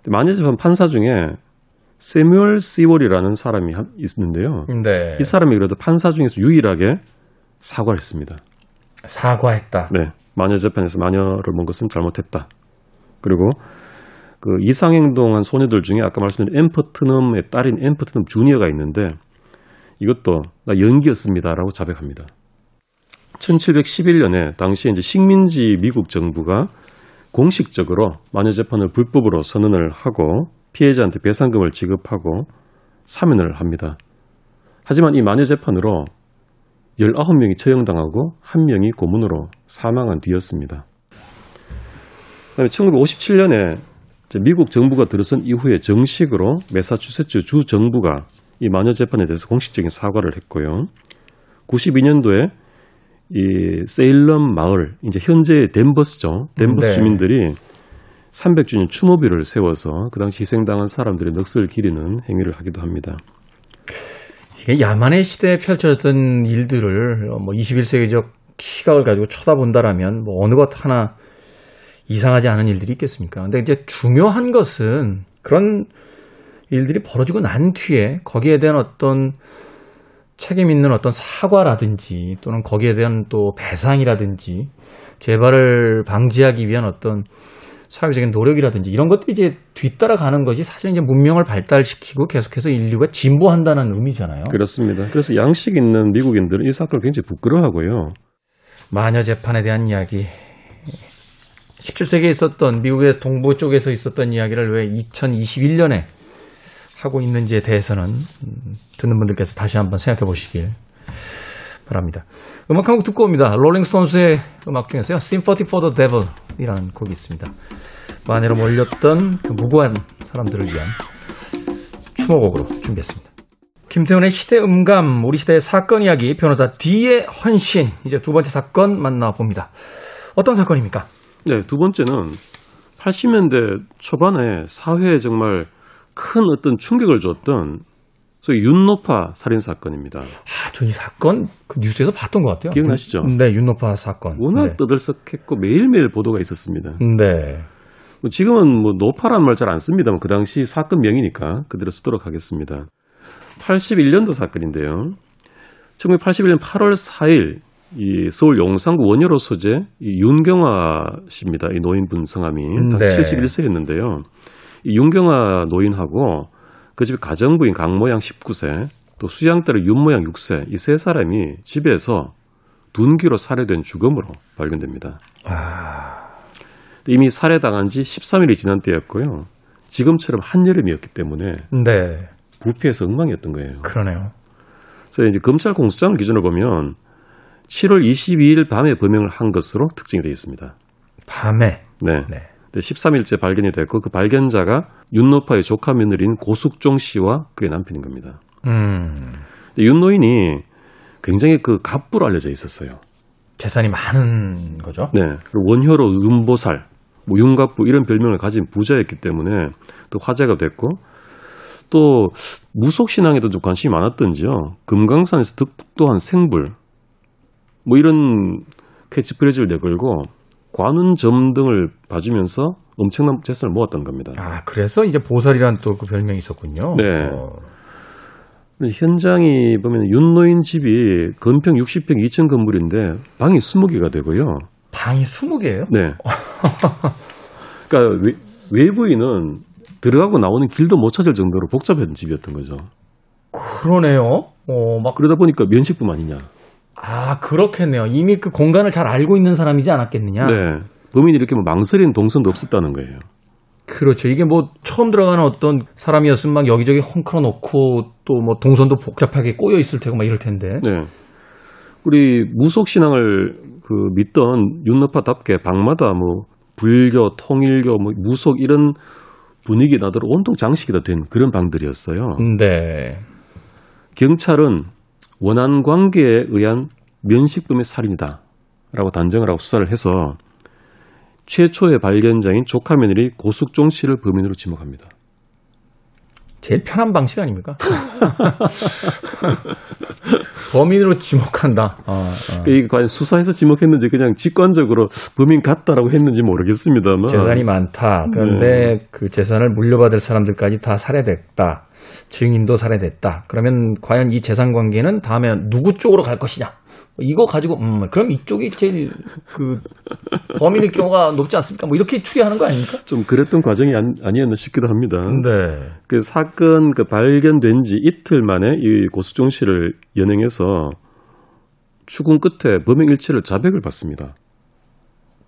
S2: 마녀 재판 판사 중에 세뮤얼 시월이라는 사람이 한- 있는데요.
S1: 네.
S2: 이 사람이 그래도 판사 중에서 유일하게 사과를 했습니다.
S1: 사과했다.
S2: 네. 마녀 재판에서 마녀를 먹은 것은 잘못했다. 그리고 그 이상행동한 소녀들 중에 아까 말씀드린 엠퍼트넘의 딸인 엠퍼트넘 주니어가 있는데 이것도 나 연기였습니다라고 자백합니다. 1711년에 당시에 이제 식민지 미국 정부가 공식적으로 마녀 재판을 불법으로 선언을 하고 피해자한테 배상금을 지급하고 사면을 합니다. 하지만 이 마녀 재판으로 19명이 처형당하고 1명이 고문으로 사망한 뒤였습니다. 그다음에 1957년에 미국 정부가 들어선 이후에 정식으로 매사추세츠 주 정부가 이 마녀 재판에 대해서 공식적인 사과를 했고요. 92년도에 이 세일럼 마을, 이제 현재의 덴버스죠. 덴버스
S1: 네.
S2: 주민들이 300주년 추모비를 세워서 그 당시 희생당한 사람들의 넋을 기리는 행위를 하기도 합니다.
S1: 야만의 시대에 펼쳐졌던 일들을 어, 뭐 21세기적 시각을 가지고 쳐다본다라면 뭐 어느 것 하나 이상하지 않은 일들이 있겠습니까? 근데 이제 중요한 것은 그런 일들이 벌어지고 난 뒤에 거기에 대한 어떤 책임 있는 어떤 사과라든지 또는 거기에 대한 또 배상이라든지 재발을 방지하기 위한 어떤 사회적인 노력이라든지 이런 것들이 이제 뒤따라가는 것이 사실 이제 문명을 발달시키고 계속해서 인류가 진보한다는 의미잖아요.
S2: 그렇습니다. 그래서 양식 있는 미국인들은 이 사건을 굉장히 부끄러워하고요.
S1: 마녀 재판에 대한 이야기. 17세기에 있었던 미국의 동부 쪽에서 있었던 이야기를 왜 2021년에 하고 있는지에 대해서는 음, 듣는 분들께서 다시 한번 생각해 보시길 바랍니다. 음악 한 곡 듣고 옵니다. 롤링스톤스의 음악 중에서요. Sympathy for the Devil이라는 곡이 있습니다. 마녀로 몰렸던 그 무고한 사람들을 위한 추모곡으로 준비했습니다. 김태훈의 시대 음감, 우리 시대의 사건 이야기, 변호사 D의 헌신. 이제 두 번째 사건 만나봅니다. 어떤 사건입니까?
S2: 네, 두 번째는 80년대 초반에 사회에 정말 큰 어떤 충격을 줬던 소위 윤노파 살인 사건입니다.
S1: 아, 저 이 사건 그 뉴스에서 봤던 것 같아요.
S2: 기억나시죠?
S1: 네, 윤노파 사건.
S2: 워낙
S1: 네.
S2: 떠들썩했고 매일매일 보도가 있었습니다.
S1: 네.
S2: 뭐 지금은 뭐 노파라는 말 잘 안 씁니다만 그 당시 사건명이니까 그대로 쓰도록 하겠습니다. 81년도 사건인데요. 1981년 8월 4일 이 서울 용산구 원효로 소재 이 윤경화 씨입니다. 이 노인분 성함이
S1: 네.
S2: 71세였는데요. 이 윤경화 노인하고 그 집 가정부인 강모양 19세 또 수양딸의 윤모양 6세 이 세 사람이 집에서 둔기로 살해된 주검으로 발견됩니다.
S1: 아,
S2: 이미 살해당한 지 13일이 지난 때였고요. 지금처럼 한여름이었기 때문에
S1: 네.
S2: 부패해서 엉망이었던 거예요.
S1: 그러네요.
S2: 그래서 이제 검찰 공소장을 기준으로 보면 7월 22일 밤에 범행을 한 것으로 특징이 되어 있습니다.
S1: 밤에.
S2: 네.
S1: 네.
S2: 13일째 발견이 됐고 그 발견자가 윤노파의 조카 며느리인 고숙종 씨와 그의 남편인 겁니다.
S1: 음.
S2: 근데 윤 노인이 굉장히 그 갑부로 알려져 있었어요.
S1: 재산이 많은 거죠.
S2: 네. 그리고 원효로 윤보살, 뭐 윤갑부 이런 별명을 가진 부자였기 때문에 또 화제가 됐고 또 무속 신앙에도 좀 관심이 많았던지요. 금강산에서 득도한 생불 뭐 이런 캐치프레이즈를 내걸고 관운점 등을 봐주면서 엄청난 재산을 모았던 겁니다.
S1: 아, 그래서 이제 보살이란 또 그 별명이 있었군요.
S2: 네.
S1: 어,
S2: 현장이 보면 윤노인 집이 건평 60평 2층 건물인데 방이 20개가 되고요.
S1: 방이 20개예요?
S2: 네. 그러니까 외, 부인은 들어가고 나오는 길도 못 찾을 정도로 복잡한 집이었던 거죠.
S1: 그러네요. 어, 막
S2: 그러다 보니까 면식품 아니냐.
S1: 아, 그렇겠네요. 이미 그 공간을 잘 알고 있는 사람이지 않았겠느냐?
S2: 네. 범인이 이렇게 뭐 망설이는 동선도 없었다는 거예요.
S1: 그렇죠. 이게 뭐 처음 들어가는 어떤 사람이었으면 막 여기저기 헝클어 놓고 또 뭐 동선도 복잡하게 꼬여 있을 테고 막 이럴 텐데.
S2: 네. 우리 무속 신앙을 그 믿던 윤너파답게 방마다 뭐 불교, 통일교, 뭐 무속 이런 분위기 나도록 온통 장식이 다 된 그런 방들이었어요.
S1: 네.
S2: 경찰은 원한 관계에 의한 면식범의 살인이다라고 단정을 하고 수사를 해서 최초의 발견자인 조카 며느리 고숙종 씨를 범인으로 지목합니다.
S1: 제일 편한 방식 아닙니까? 범인으로 지목한다. 어, 어.
S2: 그러니까 이게 과연 수사해서 지목했는지 그냥 직관적으로 범인 같다라고 했는지 모르겠습니다만
S1: 재산이 많다. 그런데 그 재산을 물려받을 사람들까지 다 살해됐다. 증인도 살해됐다. 그러면 과연 이 재산 관계는 다음에 누구 쪽으로 갈 것이냐? 이거 가지고 음 그럼 이쪽이 제일 그 범인일 경우가 높지 않습니까? 뭐 이렇게 추리하는 거 아닙니까?
S2: 좀 그랬던 과정이 아니, 아니었나 싶기도 합니다.
S1: 네.
S2: 그 사건 그 발견된 지 이틀 만에 이 고수종 씨를 연행해서 추궁 끝에 범행 일체를 자백을 받습니다.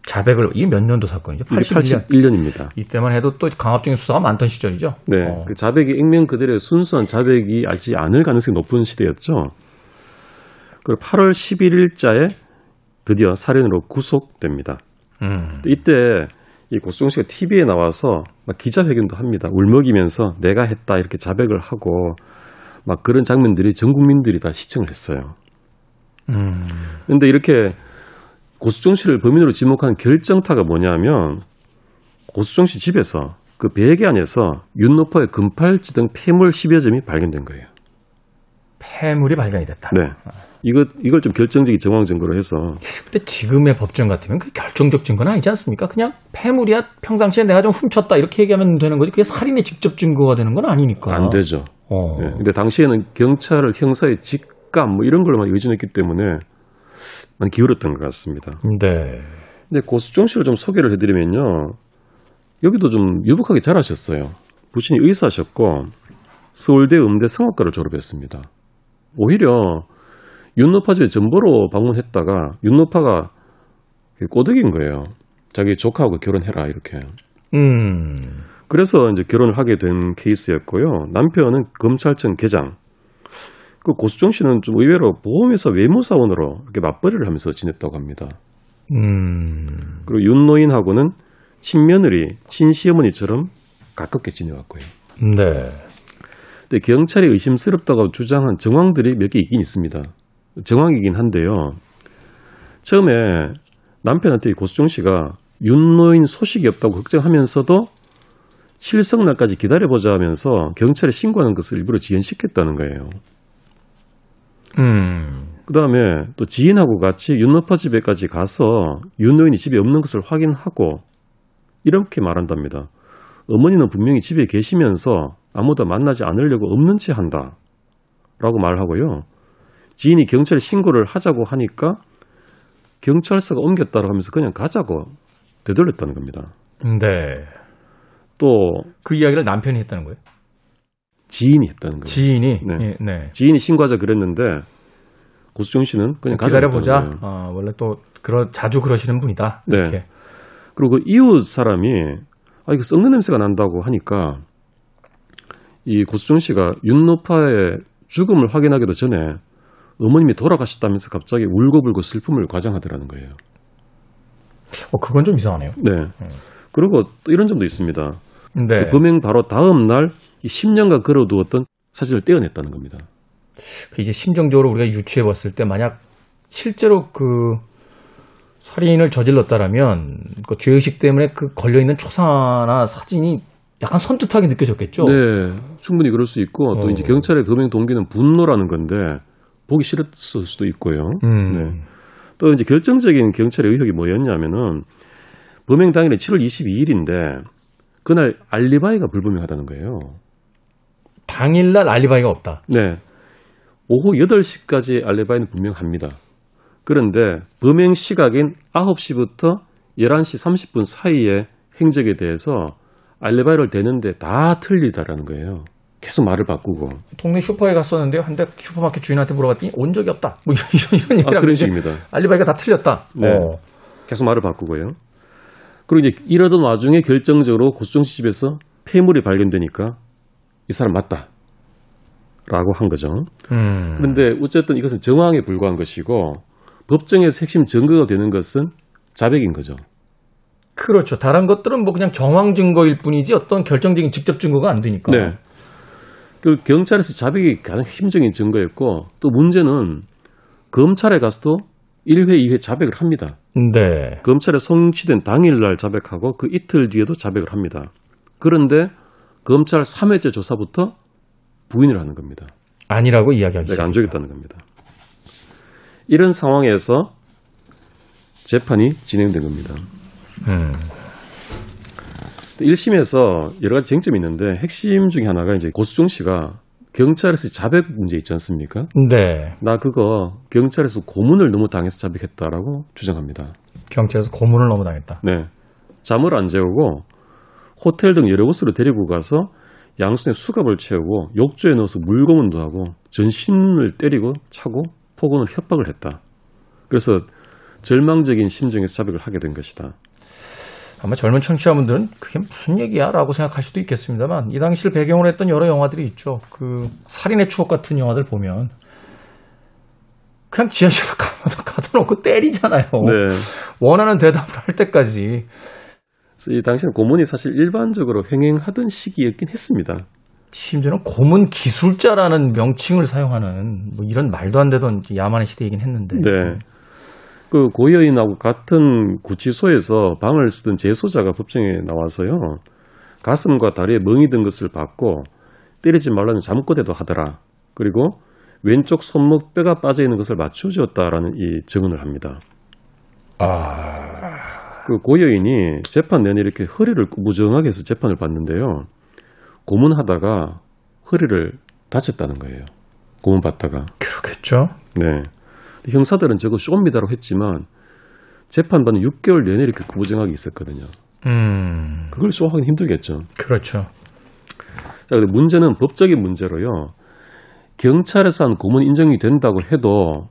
S1: 자백을 이게 몇 년도 사건이죠?
S2: 이게
S1: 81년.
S2: 81년 입니다.
S1: 이때만 해도 또 강압적인 수사가 많던 시절이죠.
S2: 네,
S1: 어.
S2: 그 자백이 액면 그대로의 순수한 자백이 아지 않을 가능성이 높은 시대였죠. 그리고 8월 11일자에 드디어 살인으로 구속됩니다.
S1: 음.
S2: 이때 이 고수종 씨가 TV에 나와서 막 기자회견도 합니다. 울먹이면서 내가 했다 이렇게 자백을 하고 막 그런 장면들이 전 국민들이 다 시청을 했어요.
S1: 음.
S2: 근데 이렇게 고수종 씨를 범인으로 지목한 결정타가 뭐냐면 고수종 씨 집에서 그 베개 안에서 윤노퍼의 금팔찌 등 폐물 10여 점이 발견된 거예요.
S1: 폐물이 발견이 됐다.
S2: 네. 이거, 이걸 좀 결정적인 정황 증거로 해서
S1: 근데 지금의 법정 같으면 그 결정적 증거는 아니지 않습니까? 그냥 폐물이야 평상시에 내가 좀 훔쳤다 이렇게 얘기하면 되는 거지. 그게 살인의 직접 증거가 되는 건 아니니까.
S2: 안 되죠.
S1: 어.
S2: 네. 근데 당시에는 경찰을 형사의 직감 뭐 이런 걸로만 의존했기 때문에 많이 기울었던 것 같습니다.
S1: 네.
S2: 근데 고수종 씨를 좀 소개를 해드리면요. 여기도 좀 유복하게 잘하셨어요. 부친이 의사셨고 서울대 음대 성악과를 졸업했습니다. 오히려 윤노파 집에 전보로 방문했다가 윤노파가 꼬득인 거예요. 자기 조카하고 결혼해라 이렇게.
S1: 음.
S2: 그래서 이제 결혼을 하게 된 케이스였고요. 남편은 검찰청 계장. 그 고수종 씨는 좀 의외로 보험회사 외무사원으로 이렇게 맞벌이를 하면서 지냈다고 합니다.
S1: 음.
S2: 그리고 윤노인하고는 친며느리, 친시어머니처럼 가깝게 지내왔고요.
S1: 네.
S2: 근데 경찰이 의심스럽다고 주장한 정황들이 몇 개 있긴 있습니다. 정황이긴 한데요. 처음에 남편한테 이 고수종 씨가 윤노인 소식이 없다고 걱정하면서도 칠성날까지 기다려보자 하면서 경찰에 신고하는 것을 일부러 지연시켰다는 거예요.
S1: 음.
S2: 그 다음에 또 지인하고 같이 윤노파 집에까지 가서 윤노인이 집에 없는 것을 확인하고 이렇게 말한답니다. 어머니는 분명히 집에 계시면서 아무도 만나지 않으려고 없는 채 한다. 라고 말하고요. 지인이 경찰에 신고를 하자고 하니까 경찰서가 옮겼다고 하면서 그냥 가자고 되돌렸다는 겁니다.
S1: 네.
S2: 또
S1: 그 이야기를 남편이 했다는 거예요?
S2: 지인이 했다는 거예요.
S1: 지인이?
S2: 네.
S1: 예, 네.
S2: 지인이 신고하자 그랬는데 고수정 씨는 그냥
S1: 기다려보자. 아, 원래 또, 그러, 자주 그러시는 분이다.
S2: 네.
S1: 이렇게.
S2: 그리고 그 이웃 사람이 아 이거 썩는 냄새가 난다고 하니까 이 고수정 씨가 윤노파의 죽음을 확인하기도 전에 어머님이 돌아가셨다면서 갑자기 울고불고 슬픔을 과장하더라는 거예요.
S1: 어, 그건 좀 이상하네요.
S2: 네. 그리고 또 이런 점도 있습니다.
S1: 네.
S2: 그 범행 바로 다음 날이 10년간 걸어두었던 사진을 떼어냈다는 겁니다.
S1: 그 이제 심정적으로 우리가 유추해 봤을 때 만약 실제로 그 살인을 저질렀다라면 그 죄의식 때문에 그 걸려 있는 초상화나 사진이 약간 선뜻하게 느껴졌겠죠.
S2: 네, 충분히 그럴 수 있고 또
S1: 어.
S2: 이제 경찰의 범행 동기는 분노라는 건데 보기 싫었을 수도 있고요.
S1: 음.
S2: 네. 또 이제 결정적인 경찰의 의혹이 뭐였냐면은 범행 당일은 7월 22일인데 그날 알리바이가 불분명하다는 거예요.
S1: 당일날 알리바이가 없다.
S2: 네. 오후 8시까지 알리바이는 분명합니다. 그런데 범행 시각인 9시부터 11시 30분 사이의 행적에 대해서 알리바이를 대는데 다 틀리다라는 거예요. 계속 말을 바꾸고.
S1: 동네 슈퍼에 갔었는데요. 한데 슈퍼마켓 주인한테 물어봤더니 온 적이 없다. 뭐 이런 이런
S2: 아,
S1: 얘기를
S2: 그런
S1: 하는데
S2: 식입니다.
S1: 알리바이가 다 틀렸다.
S2: 네.
S1: 어.
S2: 계속 말을 바꾸고요. 그리고 이제 이러던 와중에 결정적으로 고수정 씨 집에서 폐물이 발견되니까 이 사람 맞다. 라고 한 거죠.
S1: 음.
S2: 그런데 어쨌든 이것은 정황에 불과한 것이고 법정에서 핵심 증거가 되는 것은 자백인 거죠.
S1: 그렇죠. 다른 것들은 뭐 그냥 정황 증거일 뿐이지 어떤 결정적인 직접 증거가 안 되니까.
S2: 네. 그 경찰에서 자백이 가장 힘적인 증거였고 또 문제는 검찰에 가서도 1회, 2회 자백을 합니다.
S1: 네.
S2: 검찰에 송치된 당일날 자백하고 그 이틀 뒤에도 자백을 합니다. 그런데 검찰 3회째 조사부터 부인을 하는 겁니다.
S1: 아니라고 이야기하기
S2: 내가 안. 죽였다는 겁니다. 이런 상황에서 재판이 진행된 겁니다.
S1: 음.
S2: 1심에서 여러 가지 쟁점이 있는데 핵심 중에 하나가 이제 고수종 씨가 경찰에서 자백 문제 있지 않습니까?
S1: 네.
S2: 나 그거 경찰에서 고문을 너무 당해서 자백했다라고 주장합니다.
S1: 경찰에서 고문을 너무 당했다.
S2: 네. 잠을 안 재우고 호텔 등 여러 곳으로 데리고 가서 양손에 수갑을 채우고 욕조에 넣어서 물고문도 하고 전신을 때리고 차고 폭언을 협박을 했다. 그래서 절망적인 심정에서 자백을 하게 된 것이다.
S1: 아마 젊은 청취자분들은 그게 무슨 얘기야? 라고 생각할 수도 있겠습니다만, 이 당시를 배경으로 했던 여러 영화들이 있죠. 그, 살인의 추억 같은 영화들 보면, 그냥 지하실에 가둬, 가둬놓고 때리잖아요.
S2: 네.
S1: 원하는 대답을 할 때까지.
S2: 이 당시는 고문이 사실 일반적으로 횡행하던 시기였긴 했습니다.
S1: 심지어는 고문 기술자라는 명칭을 사용하는 뭐 이런 말도 안 되던 야만의 시대이긴 했는데.
S2: 네. 그 고여인하고 같은 구치소에서 방을 쓰던 재소자가 법정에 나와서요. 가슴과 다리에 멍이 든 것을 봤고 때리지 말라는 잠꼬대도 하더라. 그리고 왼쪽 손목 뼈가 빠져 있는 것을 맞춰 주었다라는 이 증언을 합니다.
S1: 아,
S2: 그 고여인이 재판 내내 이렇게 허리를 무정하게 해서 재판을 받는데요. 고문하다가 허리를 다쳤다는 거예요. 고문받다가.
S1: 그렇겠죠.
S2: 네. 형사들은 저거 쇼미다라고 했지만 재판받는 6개월 내내 이렇게 구부정하게 있었거든요.
S1: 음,
S2: 그걸 쇼하기는 힘들겠죠.
S1: 그렇죠.
S2: 자, 근데 문제는 법적인 문제로요. 경찰에서 한 고문 인정이 된다고 해도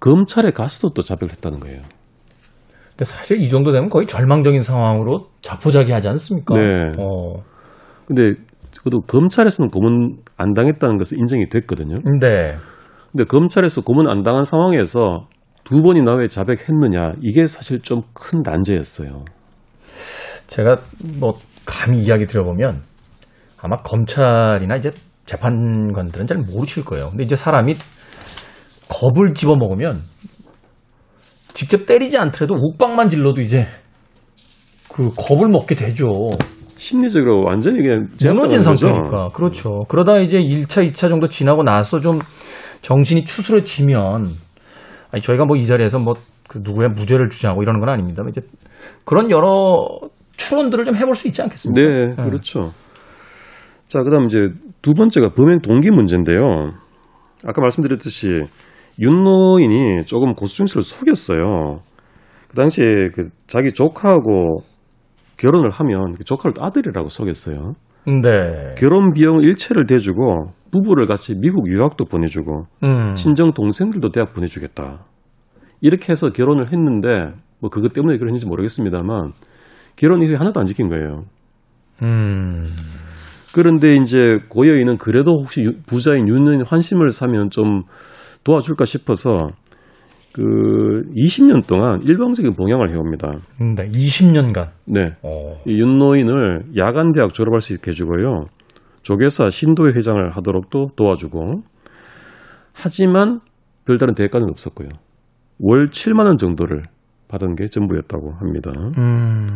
S2: 검찰에 가서도 또 자백을 했다는 거예요.
S1: 근데 사실 이 정도 되면 거의 절망적인 상황으로 자포자기하지 않습니까?
S2: 네.
S1: 어,
S2: 근데 그것도 검찰에서는 고문 안 당했다는 것은 인정이 됐거든요.
S1: 네.
S2: 근데 검찰에서 고문 안 당한 상황에서 두 번이나 왜 자백했느냐 이게 사실 좀 큰 난제였어요.
S1: 제가 뭐 감히 이야기 드려보면 아마 검찰이나 이제 재판관들은 잘 모르실 거예요. 근데 이제 사람이 겁을 집어 먹으면 직접 때리지 않더라도 욱박만 질러도 이제 그 겁을 먹게 되죠.
S2: 심리적으로 완전히 그냥
S1: 무너진. 상태니까. 그렇죠. 그러다 이제 1차, 2차 정도 지나고 나서 좀 정신이 추스러지면 아니 저희가 뭐 이 자리에서 뭐 그 누구의 무죄를 주장하고 이러는 건 아닙니다. 이제 그런 여러 추론들을 좀 해볼 수 있지 않겠습니까?
S2: 네, 그렇죠. 자, 그다음 이제 두 번째가 범행 동기 문제인데요. 아까 말씀드렸듯이 윤노인이 조금 고수중 씨를 속였어요. 그 당시에 그 자기 조카하고 결혼을 하면 그 조카를 아들이라고 속였어요.
S1: 네.
S2: 결혼 비용 일체를 대주고 부부를 같이 미국 유학도 보내주고
S1: 음.
S2: 친정 동생들도 대학 보내주겠다. 이렇게 해서 결혼을 했는데 뭐 그것 때문에 그런지 모르겠습니다만 결혼 이후에 하나도 안 지킨 거예요.
S1: 음.
S2: 그런데 이제 고여인은 그래도 혹시 유- 부자인 윤은 환심을 사면 좀 도와줄까 싶어서 그 20년 동안 일방적인 봉양을 해옵니다.
S1: 네. 20년간.
S2: 네.
S1: 어.
S2: 이 윤노인을 야간 대학 졸업할 수 있게 해주고요. 조계사 신도회 회장을 하도록도 도와주고 하지만 별다른 대가는 없었고요. 월 7만 원 정도를 받은 게 전부였다고 합니다.
S1: 음.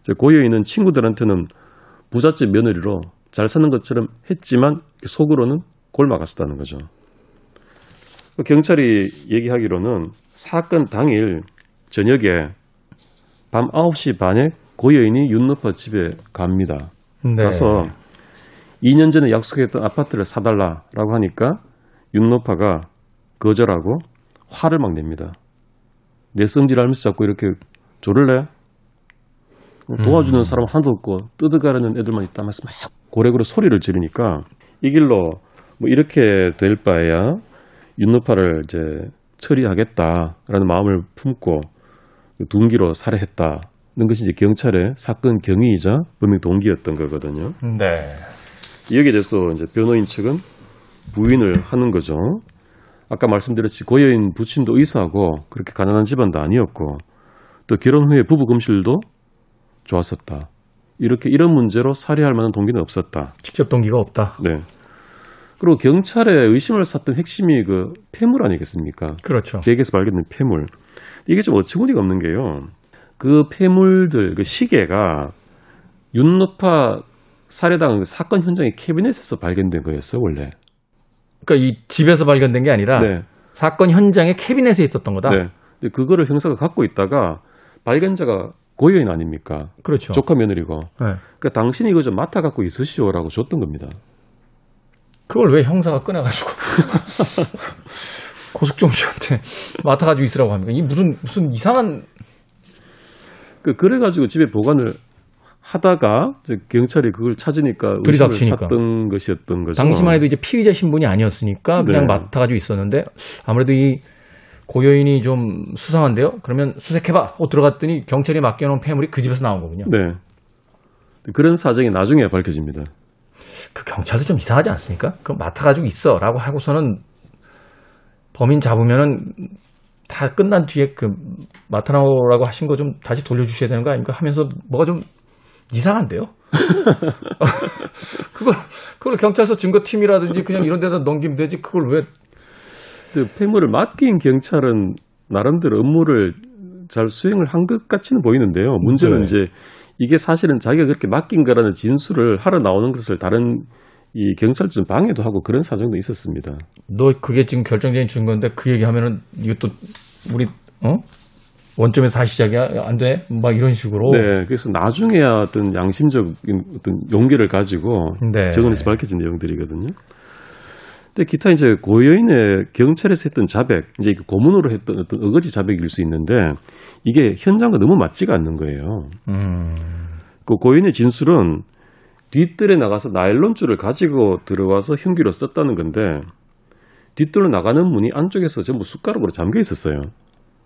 S2: 이제 고여인은 친구들한테는 부잣집 며느리로 잘 사는 것처럼 했지만 속으로는 골 막았었다는 거죠. 그 경찰이 얘기하기로는 사건 당일 저녁에 밤 9시 반에 고여인이 윤노파 집에 갑니다.
S1: 네.
S2: 가서 2년 전에 약속했던 아파트를 사달라라고 하니까 윤노파가 거절하고 화를 막 냅니다. 내 성질 알면서 자꾸 이렇게 조를래? 도와주는 사람 하나도 없고 뜯어가려는 애들만 있다면서 막 고래고래 소리를 지르니까 이 길로 뭐 이렇게 될 바에야 윤노파를 이제 처리하겠다라는 마음을 품고 둔기로 살해했다는 것이 이제 경찰의 사건 경위이자 범행 동기였던 거거든요.
S1: 네.
S2: 여기에 대해서 이제 변호인 측은 부인을 하는 거죠. 아까 말씀드렸듯이 고여인 부친도 의사고 그렇게 가난한 집안도 아니었고 또 결혼 후에 부부 금실도 좋았었다. 이렇게 이런 문제로 살해할 만한 동기는 없었다.
S1: 직접 동기가 없다.
S2: 네. 그리고 경찰의 의심을 샀던 핵심이 그 폐물 아니겠습니까?
S1: 그렇죠.
S2: 계획에서 발견된 폐물. 이게 좀 어처구니가 없는 게요. 그 폐물들, 그 시계가 윤노파 살해당한 그 사건 현장의 캐비넷에서 발견된 거였어, 원래.
S1: 그러니까 이 집에서 발견된 게 아니라
S2: 네.
S1: 사건 현장에 캐비넷에 있었던 거다.
S2: 네. 근데 그거를 형사가 갖고 있다가 발견자가 고여인 아닙니까?
S1: 그렇죠.
S2: 조카 며느리고.
S1: 네.
S2: 그러니까 당신이 이거 좀 맡아 갖고 있으시오라고 줬던 겁니다.
S1: 그걸 왜 형사가 꺼내가지고 고숙종 씨한테 맡아가지고 있으라고 합니까? 이 무슨 무슨 이상한
S2: 그 그래가지고 집에 보관을 하다가 이제 경찰이 그걸 찾으니까 의심을. 샀던 것이었던 거죠.
S1: 당시만 해도 이제 피의자 신분이 아니었으니까 그냥
S2: 네.
S1: 맡아가지고 있었는데 아무래도 이 고여인이 좀 수상한데요. 그러면 수색해봐. 하고 들어갔더니 경찰이 맡겨놓은 폐물이 그 집에서 나온 거군요.
S2: 네. 그런 사정이 나중에 밝혀집니다.
S1: 그 경찰도 좀 이상하지 않습니까? 그 맡아가지고 있어라고 하고서는 범인 잡으면은 다 끝난 뒤에 그 맡아나오라고 하신 거 좀 다시 돌려주셔야 되는 거 아닙니까? 하면서 뭐가 좀 이상한데요? 그걸 그걸 경찰서 증거팀이라든지 그냥 이런 데다 넘기면 되지 그걸 왜
S2: 그 폐물을 맡긴 경찰은 나름대로 업무를 잘 수행을 한 것 같이는 보이는데요. 문제는
S1: 네.
S2: 이제 이게 사실은 자기가 그렇게 맡긴 거라는 진술을 하러 나오는 것을 다른 이 경찰 좀 방해도 하고 그런 사정도 있었습니다.
S1: 너 그게 지금 결정적인 증거인데 그 얘기하면은 이것도 우리 어 원점에서 다시 시작이야 안 돼 막 이런 식으로
S2: 네, 그래서 나중에야 어떤 양심적인 어떤 용기를 가지고
S1: 네.
S2: 증언에서 밝혀진 내용들이거든요. 근데 기타 이제 고여인의 경찰에서 했던 자백, 이제 그 고문으로 했던 어떤 어거지 자백일 수 있는데 이게 현장과 너무 맞지가 않는 거예요.
S1: 음,
S2: 그 고인의 진술은 뒷뜰에 나가서 나일론줄을 가지고 들어와서 흉기로 썼다는 건데 뒷뜰로 나가는 문이 안쪽에서 전부 숟가락으로 잠겨 있었어요.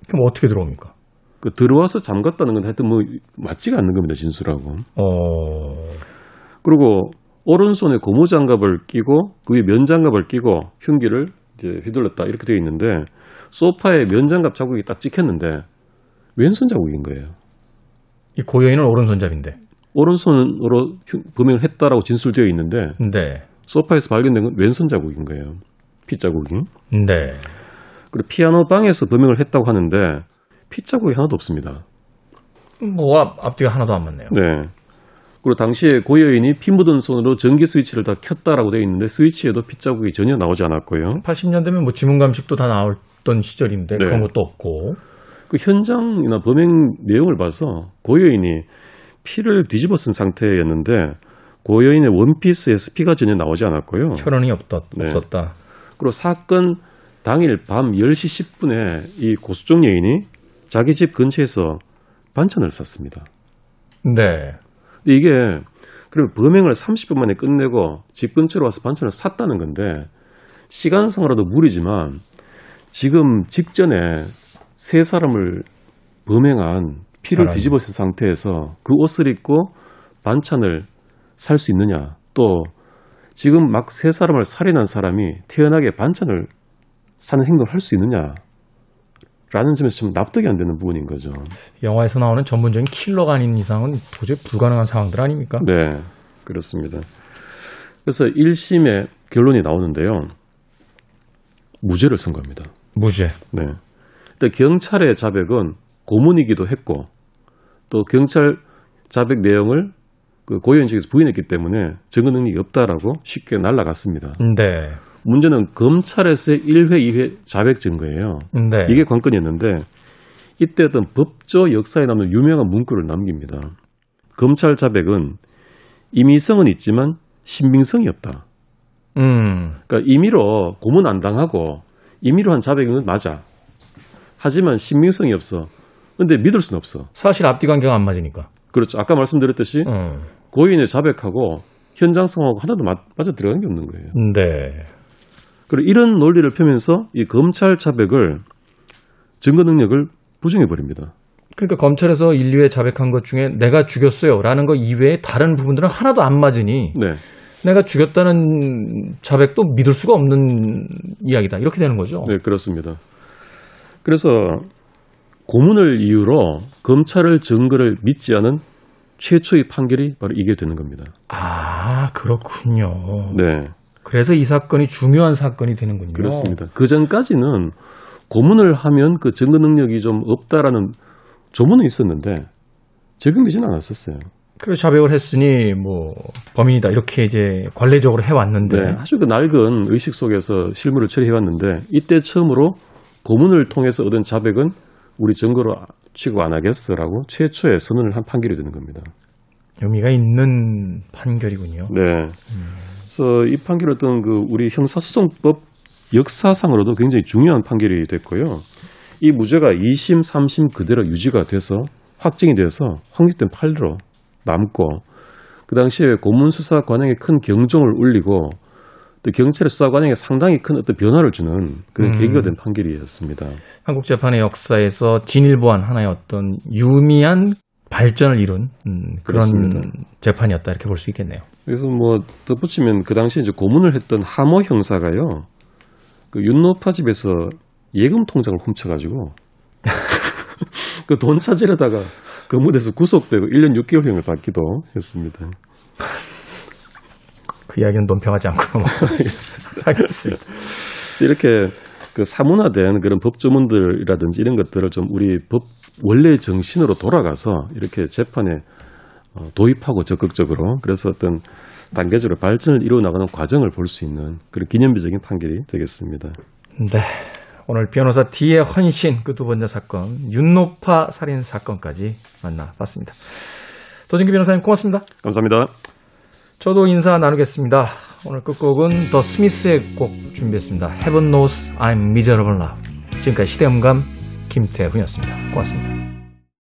S1: 그럼 어떻게 들어옵니까?
S2: 그 들어와서 잠갔다는 건 하여튼 뭐 맞지가 않는 겁니다 진술하고.
S1: 어,
S2: 그리고 오른손에 고무 장갑을 끼고 그 위에 면 장갑을 끼고 흉기를 이제 휘둘렀다 이렇게 되어 있는데 소파에 면 장갑 자국이 딱 찍혔는데 왼손 자국인 거예요.
S1: 이 고여인은 오른손잡인데.
S2: 오른손으로 흉- 범행을 했다라고 진술되어 있는데
S1: 네.
S2: 소파에서 발견된 건 왼손 자국인 거예요. 피 자국이.
S1: 네.
S2: 그리고 피아노 방에서 범행을 했다고 하는데 피 자국이 하나도 없습니다.
S1: 뭐 앞, 앞뒤가 하나도 안 맞네요.
S2: 네. 그리고 당시에 고여인이 피 묻은 손으로 전기 스위치를 다 켰다라고 되어 있는데 스위치에도 피 자국이 전혀 나오지 않았고요.
S1: 80년대면 뭐 지문 감식도 다 나왔던 시절인데
S2: 네.
S1: 그런 것도 없고.
S2: 그 현장이나 범행 내용을 봐서 고여인이 피를 뒤집어 쓴 상태였는데 고여인의 원피스에서 피가 전혀 나오지 않았고요.
S1: 혈흔이 없다,
S2: 네.
S1: 없었다.
S2: 그리고 사건 당일 밤 10시 10분에 이 고수종 여인이 자기 집 근처에서 반찬을 샀습니다.
S1: 네.
S2: 근데 이게 그러면 범행을 30분 만에 끝내고 집 근처로 와서 반찬을 샀다는 건데 시간상으로도 무리지만 지금 직전에 세 사람을 범행한 피를. 뒤집어 쓴 상태에서 그 옷을 입고 반찬을 살 수 있느냐 또 지금 막 세 사람을 살인한 사람이 태연하게 반찬을 사는 행동을 할 수 있느냐 라는 점에서 좀 납득이 안 되는 부분인 거죠.
S1: 영화에서 나오는 전문적인 킬러가 아닌 이상은 도저히 불가능한 상황들 아닙니까?
S2: 네, 그렇습니다. 그래서 1심의 결론이 나오는데요. 무죄를 선고합니다.
S1: 무죄.
S2: 네. 근데 경찰의 자백은 고문이기도 했고 또 경찰 자백 내용을 그 고여인 측에서 부인했기 때문에 증거 능력이 없다라고 쉽게 날라갔습니다.
S1: 네.
S2: 문제는 검찰에서의 1회, 2회 자백 증거예요.
S1: 네.
S2: 이게 관건이었는데 이때 어떤 법조 역사에 남는 유명한 문구를 남깁니다. 검찰 자백은 임의성은 있지만 신빙성이 없다.
S1: 음.
S2: 그러니까 임의로 고문 안 당하고 임의로 한 자백인 건 맞아. 하지만 신빙성이 없어. 근데 믿을 수는 없어.
S1: 사실 앞뒤 관계가 안 맞으니까.
S2: 그렇죠. 아까 말씀드렸듯이
S1: 음.
S2: 고인의 자백하고 현장 상황하고 하나도 맞, 맞아 들어간 게 없는 거예요.
S1: 네.
S2: 그리고 이런 논리를 펴면서 이 검찰 자백을 증거 능력을 부정해 버립니다.
S1: 그러니까 검찰에서 인류에 자백한 것 중에 내가 죽였어요라는 거 이외에 다른 부분들은 하나도 안 맞으니
S2: 네.
S1: 내가 죽였다는 자백도 믿을 수가 없는 이야기다. 이렇게 되는 거죠.
S2: 네, 그렇습니다. 그래서 고문을 이유로 검찰을 증거를 믿지 않은 최초의 판결이 바로 이게 되는 겁니다.
S1: 아, 그렇군요.
S2: 네,
S1: 그래서 이 사건이 중요한 사건이 되는군요.
S2: 그렇습니다. 그 전까지는 고문을 하면 그 증거 능력이 좀 없다라는 조문은 있었는데 적용되지는 않았었어요.
S1: 그래서 자백을 했으니 뭐 범인이다 이렇게 이제 관례적으로 해왔는데
S2: 네, 아주 그 낡은 의식 속에서 실무를 처리해왔는데 이때 처음으로 고문을 통해서 얻은 자백은 우리 증거로 취급 안 하겠어라고 최초의 선언을 한 판결이 되는 겁니다.
S1: 의미가 있는 판결이군요.
S2: 네. 그래서 이 판결 어떤 그 우리 형사소송법 역사상으로도 굉장히 중요한 판결이 됐고요. 이 무죄가 2심, 3심 그대로 유지가 돼서 확정이 돼서 확립된 판례로 남고 그 당시에 고문 수사 관행에 큰 경종을 울리고 또 경찰의 수사 관행에 상당히 큰 어떤 변화를 주는 그런
S1: 음.
S2: 계기가 된 판결이었습니다.
S1: 한국 재판의 역사에서 진일보한 하나의 어떤 유미한 발전을 이룬 음, 그런
S2: 그렇습니다.
S1: 재판이었다 이렇게 볼 수 있겠네요.
S2: 그래서 뭐 덧붙이면 그 당시에 이제 고문을 했던 하모 형사가요. 그 윤노파 집에서 예금 통장을 훔쳐가지고 그 돈 찾으려다가 근무대에서 구속되고 1년 6개월형을 받기도 했습니다.
S1: 그 이야기는 논평하지 않고 하겠습니다.
S2: 이렇게 그 사문화된 그런 법조문들이라든지 이런 것들을 좀 우리 법 원래의 정신으로 돌아가서 이렇게 재판에 어, 도입하고 적극적으로 그래서 어떤 단계적으로 발전을 이루어 나가는 과정을 볼 수 있는 그런 기념비적인 판결이 되겠습니다.
S1: 네. 오늘 변호사 D의 헌신 그 두 번째 사건 윤노파 살인 사건까지 만나봤습니다. 도진기 변호사님 고맙습니다.
S2: 감사합니다.
S1: 저도 인사 나누겠습니다. 오늘 끝곡은 더 스미스의 곡 준비했습니다. Heaven knows I'm miserable now. 지금까지 시대음감 김태훈이었습니다. 고맙습니다.